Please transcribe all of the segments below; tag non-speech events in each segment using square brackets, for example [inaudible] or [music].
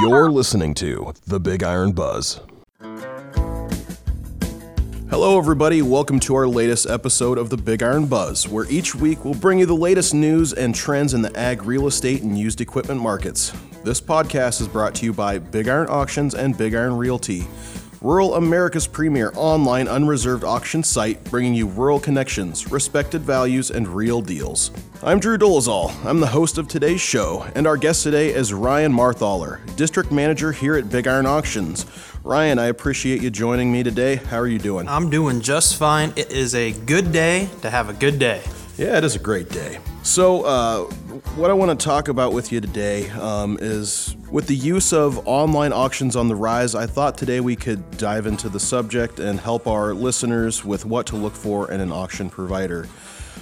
You're listening to The Big Iron Buzz. Hello, everybody. Welcome to our latest episode of The Big Iron Buzz, where each week we'll bring you the latest news and trends in the ag, real estate, and used equipment markets. This podcast is brought to you by Big Iron Auctions and Big Iron Realty Rural America's premier online unreserved auction site, bringing you rural connections, respected values, and real deals. I'm Drew Dolezal. I'm the host of today's show, and our guest today is Ryan Marthaler, District Manager here at Big Iron Auctions. Ryan, I appreciate you joining me today. How are you doing? I'm doing just fine. It is a good day to have a good day. Yeah, it is a great day. So, uh, what I want to talk about with you today um, is with the use of online auctions on the rise, I thought today we could dive into the subject and help our listeners with what to look for in an auction provider.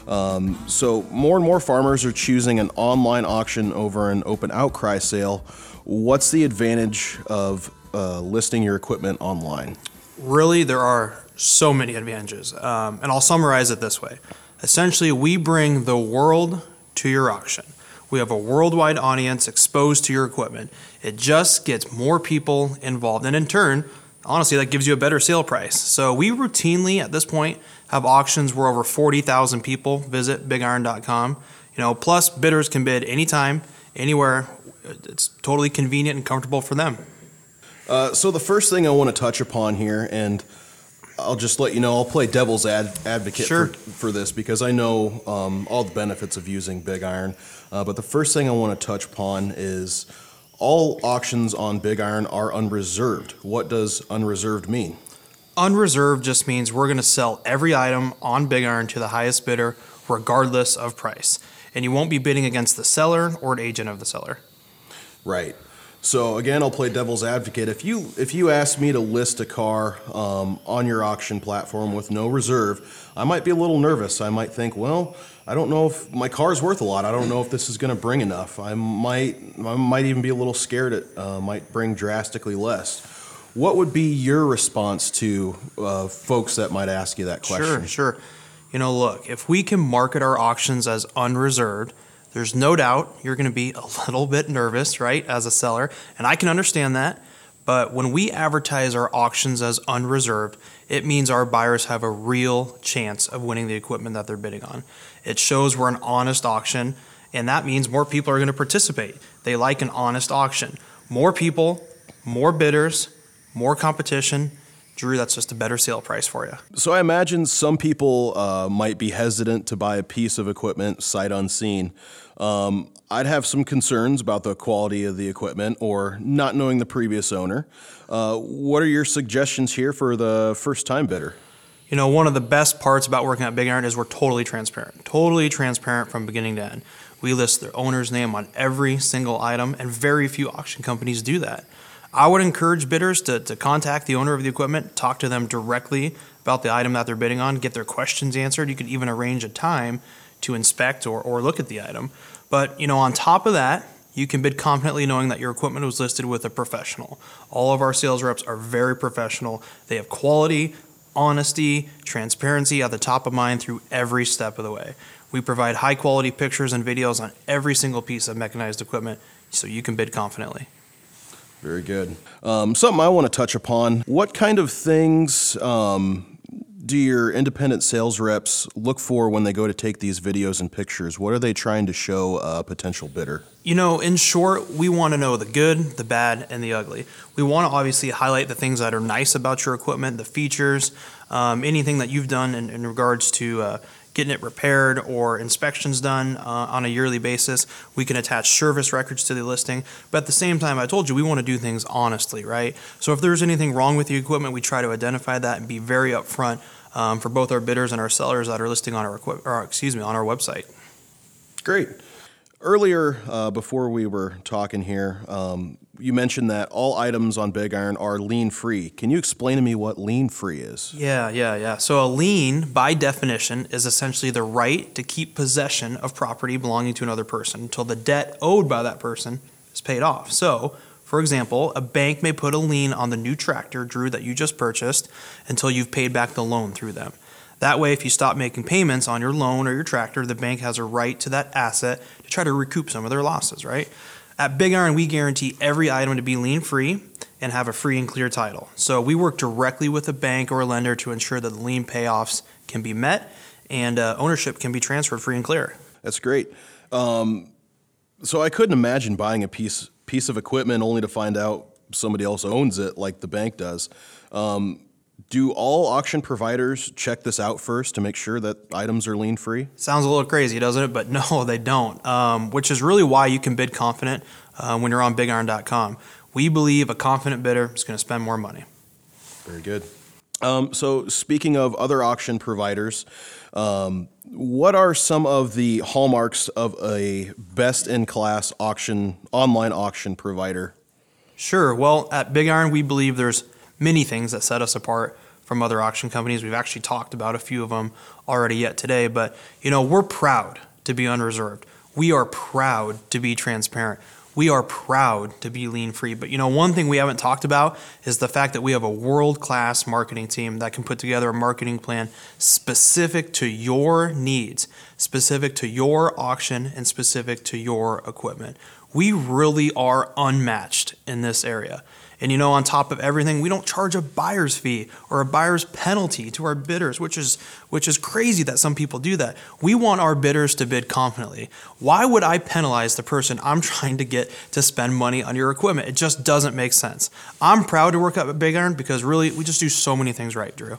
Um, so, more and more farmers are choosing an online auction over an open outcry sale. What's the advantage of uh, listing your equipment online? Really, there are so many advantages. Um, and I'll summarize it this way Essentially, we bring the world to your auction. We have a worldwide audience exposed to your equipment. It just gets more people involved. And in turn, honestly, that gives you a better sale price. So we routinely, at this point, have auctions where over 40,000 people visit bigiron.com. You know, plus bidders can bid anytime, anywhere. It's totally convenient and comfortable for them. Uh, so the first thing I want to touch upon here, and I'll just let you know, I'll play devil's ad- advocate Sure. for, for this because I know um, all the benefits of using Big Iron. Uh, but the first thing I want to touch upon is all auctions on Big Iron are unreserved. What does unreserved mean? Unreserved just means we're going to sell every item on Big Iron to the highest bidder, regardless of price. And you won't be bidding against the seller or an agent of the seller. Right. So again, I'll play devil's advocate. If you if you ask me to list a car um, on your auction platform with no reserve, I might be a little nervous. I might think, well, I don't know if my car's worth a lot. I don't know if this is going to bring enough. I might I might even be a little scared it uh, might bring drastically less. What would be your response to uh, folks that might ask you that question? Sure, sure. You know, look, if we can market our auctions as unreserved, there's no doubt you're going to be a [laughs] little bit nervous, right, as a seller. And I can understand that. But when we advertise our auctions as unreserved, it means our buyers have a real chance of winning the equipment that they're bidding on. It shows we're an honest auction, and that means more people are going to participate. They like an honest auction. More people, more bidders, more competition. Drew, that's just a better sale price for you. So I imagine some people uh, might be hesitant to buy a piece of equipment sight unseen. Um, I'd have some concerns about the quality of the equipment or not knowing the previous owner. Uh, what are your suggestions here for the first time bidder? You know, one of the best parts about working at Big Iron is we're totally transparent. Totally transparent from beginning to end. We list the owner's name on every single item, and very few auction companies do that. I would encourage bidders to, to contact the owner of the equipment, talk to them directly about the item that they're bidding on, get their questions answered. You could even arrange a time to inspect or, or look at the item. But, you know, on top of that, you can bid confidently knowing that your equipment was listed with a professional. All of our sales reps are very professional. They have quality, honesty, transparency at the top of mind through every step of the way. We provide high quality pictures and videos on every single piece of mechanized equipment so you can bid confidently. Very good. Um, something I want to touch upon. What kind of things um, do your independent sales reps look for when they go to take these videos and pictures? What are they trying to show a potential bidder? You know, in short, we want to know the good, the bad, and the ugly. We want to obviously highlight the things that are nice about your equipment, the features, um, anything that you've done in, in regards to uh, getting it repaired or inspections done uh, on a yearly basis. We can attach service records to the listing. But at the same time, I told you we want to do things honestly, right? So if there's anything wrong with the equipment, we try to identify that and be very upfront um, for both our bidders and our sellers that are listing on our equip- or excuse me on our website. Great. Earlier, uh, before we were talking here, um, you mentioned that all items on Big Iron are lien free. Can you explain to me what lien free is? Yeah, yeah, yeah. So a lien, by definition, is essentially the right to keep possession of property belonging to another person until the debt owed by that person is paid off. So, for example, a bank may put a lien on the new tractor, Drew, that you just purchased until you've paid back the loan through them. That way, if you stop making payments on your loan or your tractor, the bank has a right to that asset to try to recoup some of their losses, right? At Big Iron, we guarantee every item to be lien free and have a free and clear title. So we work directly with a bank or a lender to ensure that the lien payoffs can be met and uh, ownership can be transferred free and clear. That's great. Um, so I couldn't imagine buying a piece piece of equipment only to find out somebody else owns it, like the bank does. Um, do all auction providers check this out first to make sure that items are lien free? Sounds a little crazy, doesn't it? But [laughs] no, they don't. Um, which is really why you can bid confident uh, when you're on BigIron.com. We believe a confident bidder is going to spend more money. Very good. Um, so, speaking of other auction providers, um, what are some of the hallmarks of a best in class auction online auction provider? Sure. Well, at Big Iron, we believe there's many things that set us apart from other auction companies. We've actually talked about a few of them already yet today, but you know, we're proud to be unreserved. We are proud to be transparent. We are proud to be lien free. But you know, one thing we haven't talked about is the fact that we have a world class marketing team that can put together a marketing plan specific to your needs, specific to your auction, and specific to your equipment. We really are unmatched in this area. And you know, on top of everything, we don't charge a buyer's fee or a buyer's penalty to our bidders, which is which is crazy that some people do that. We want our bidders to bid confidently. Why would I penalize the person I'm [laughs] trying to get to spend money on your equipment? It just doesn't make sense. I'm proud to work at Big Iron because really we just do so many things right, Drew.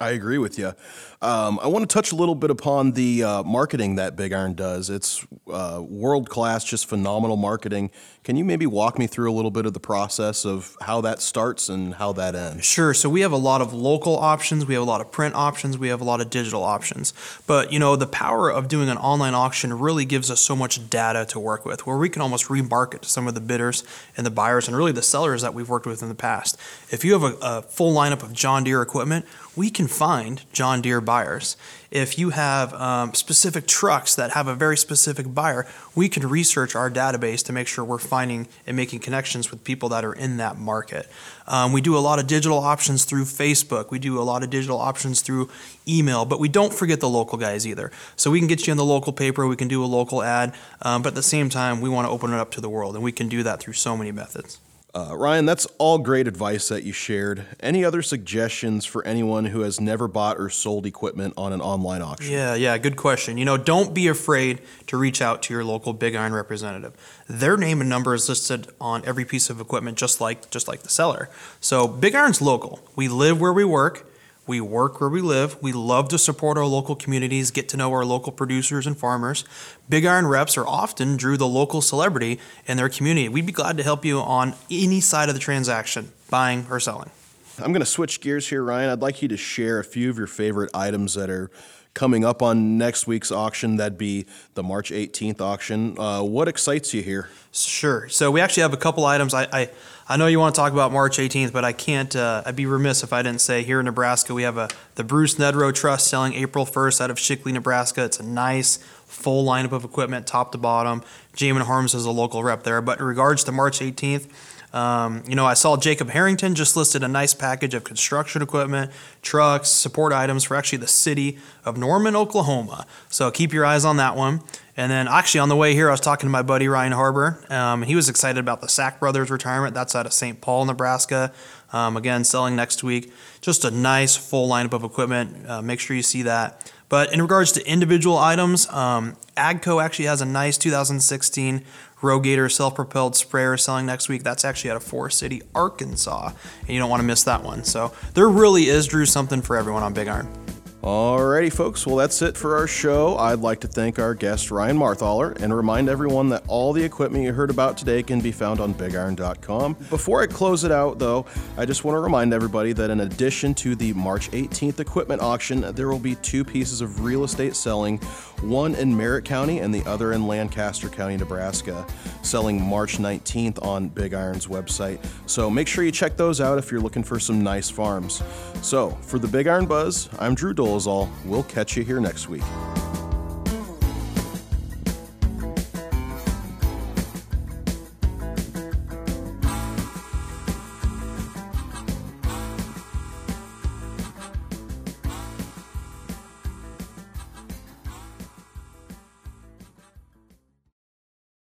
I agree with you. Um, I want to touch a little bit upon the uh, marketing that Big Iron does. It's uh, world class, just phenomenal marketing. Can you maybe walk me through a little bit of the process of how that starts and how that ends? Sure. So we have a lot of local options, we have a lot of print options, we have a lot of digital options. But you know, the power of doing an online auction really gives us so much data to work with, where we can almost remarket to some of the bidders and the buyers and really the sellers that we've worked with in the past. If you have a, a full lineup of John Deere equipment, we can find John Deere buyers. If you have um, specific trucks that have a very specific buyer, we can research our database to make sure we're finding and making connections with people that are in that market. Um, we do a lot of digital options through Facebook. We do a lot of digital options through email, but we don't forget the local guys either. So we can get you in the local paper, we can do a local ad, um, but at the same time, we want to open it up to the world, and we can do that through so many methods. Uh, Ryan, that's all great advice that you shared. Any other suggestions for anyone who has never bought or sold equipment on an online auction? Yeah, yeah, good question. You know, don't be afraid to reach out to your local Big Iron representative. Their name and number is listed on every piece of equipment, just like just like the seller. So Big Iron's local. We live where we work. We work where we live. We love to support our local communities, get to know our local producers and farmers. Big Iron reps are often drew the local celebrity in their community. We'd be glad to help you on any side of the transaction, buying or selling. I'm going to switch gears here, Ryan. I'd like you to share a few of your favorite items that are coming up on next week's auction. That'd be the March 18th auction. Uh, what excites you here? Sure. So we actually have a couple items. I, I, I know you want to talk about March 18th, but I can't. Uh, I'd be remiss if I didn't say here in Nebraska we have a the Bruce Nedrow Trust selling April 1st out of Shickley, Nebraska. It's a nice full lineup of equipment, top to bottom. Jamin Harms is a local rep there. But in regards to March 18th, um, you know, I saw Jacob Harrington just listed a nice package of construction equipment, trucks, support items for actually the city of Norman, Oklahoma. So keep your eyes on that one. And then actually on the way here, I was talking to my buddy Ryan Harbor. Um, he was excited about the Sack Brothers retirement. That's out of St. Paul, Nebraska. Um, again, selling next week. Just a nice full lineup of equipment. Uh, make sure you see that. But in regards to individual items, um, Agco actually has a nice 2016 Rogator self-propelled sprayer selling next week. That's actually out of Forrest City, Arkansas, and you don't want to miss that one. So there really is, Drew, something for everyone on Big Iron. Alrighty, folks. Well, that's it for our show. I'd like to thank our guest, Ryan Marthaler, and remind everyone that all the equipment you heard about today can be found on bigiron.com. Before I close it out, though, I just want to remind everybody that in addition to the March 18th equipment auction, there will be two pieces of real estate selling one in Merrick County and the other in Lancaster County, Nebraska, selling March 19th on Big Iron's website. So make sure you check those out if you're looking for some nice farms. So, for the Big Iron Buzz, I'm Drew Dolezal. We'll catch you here next week.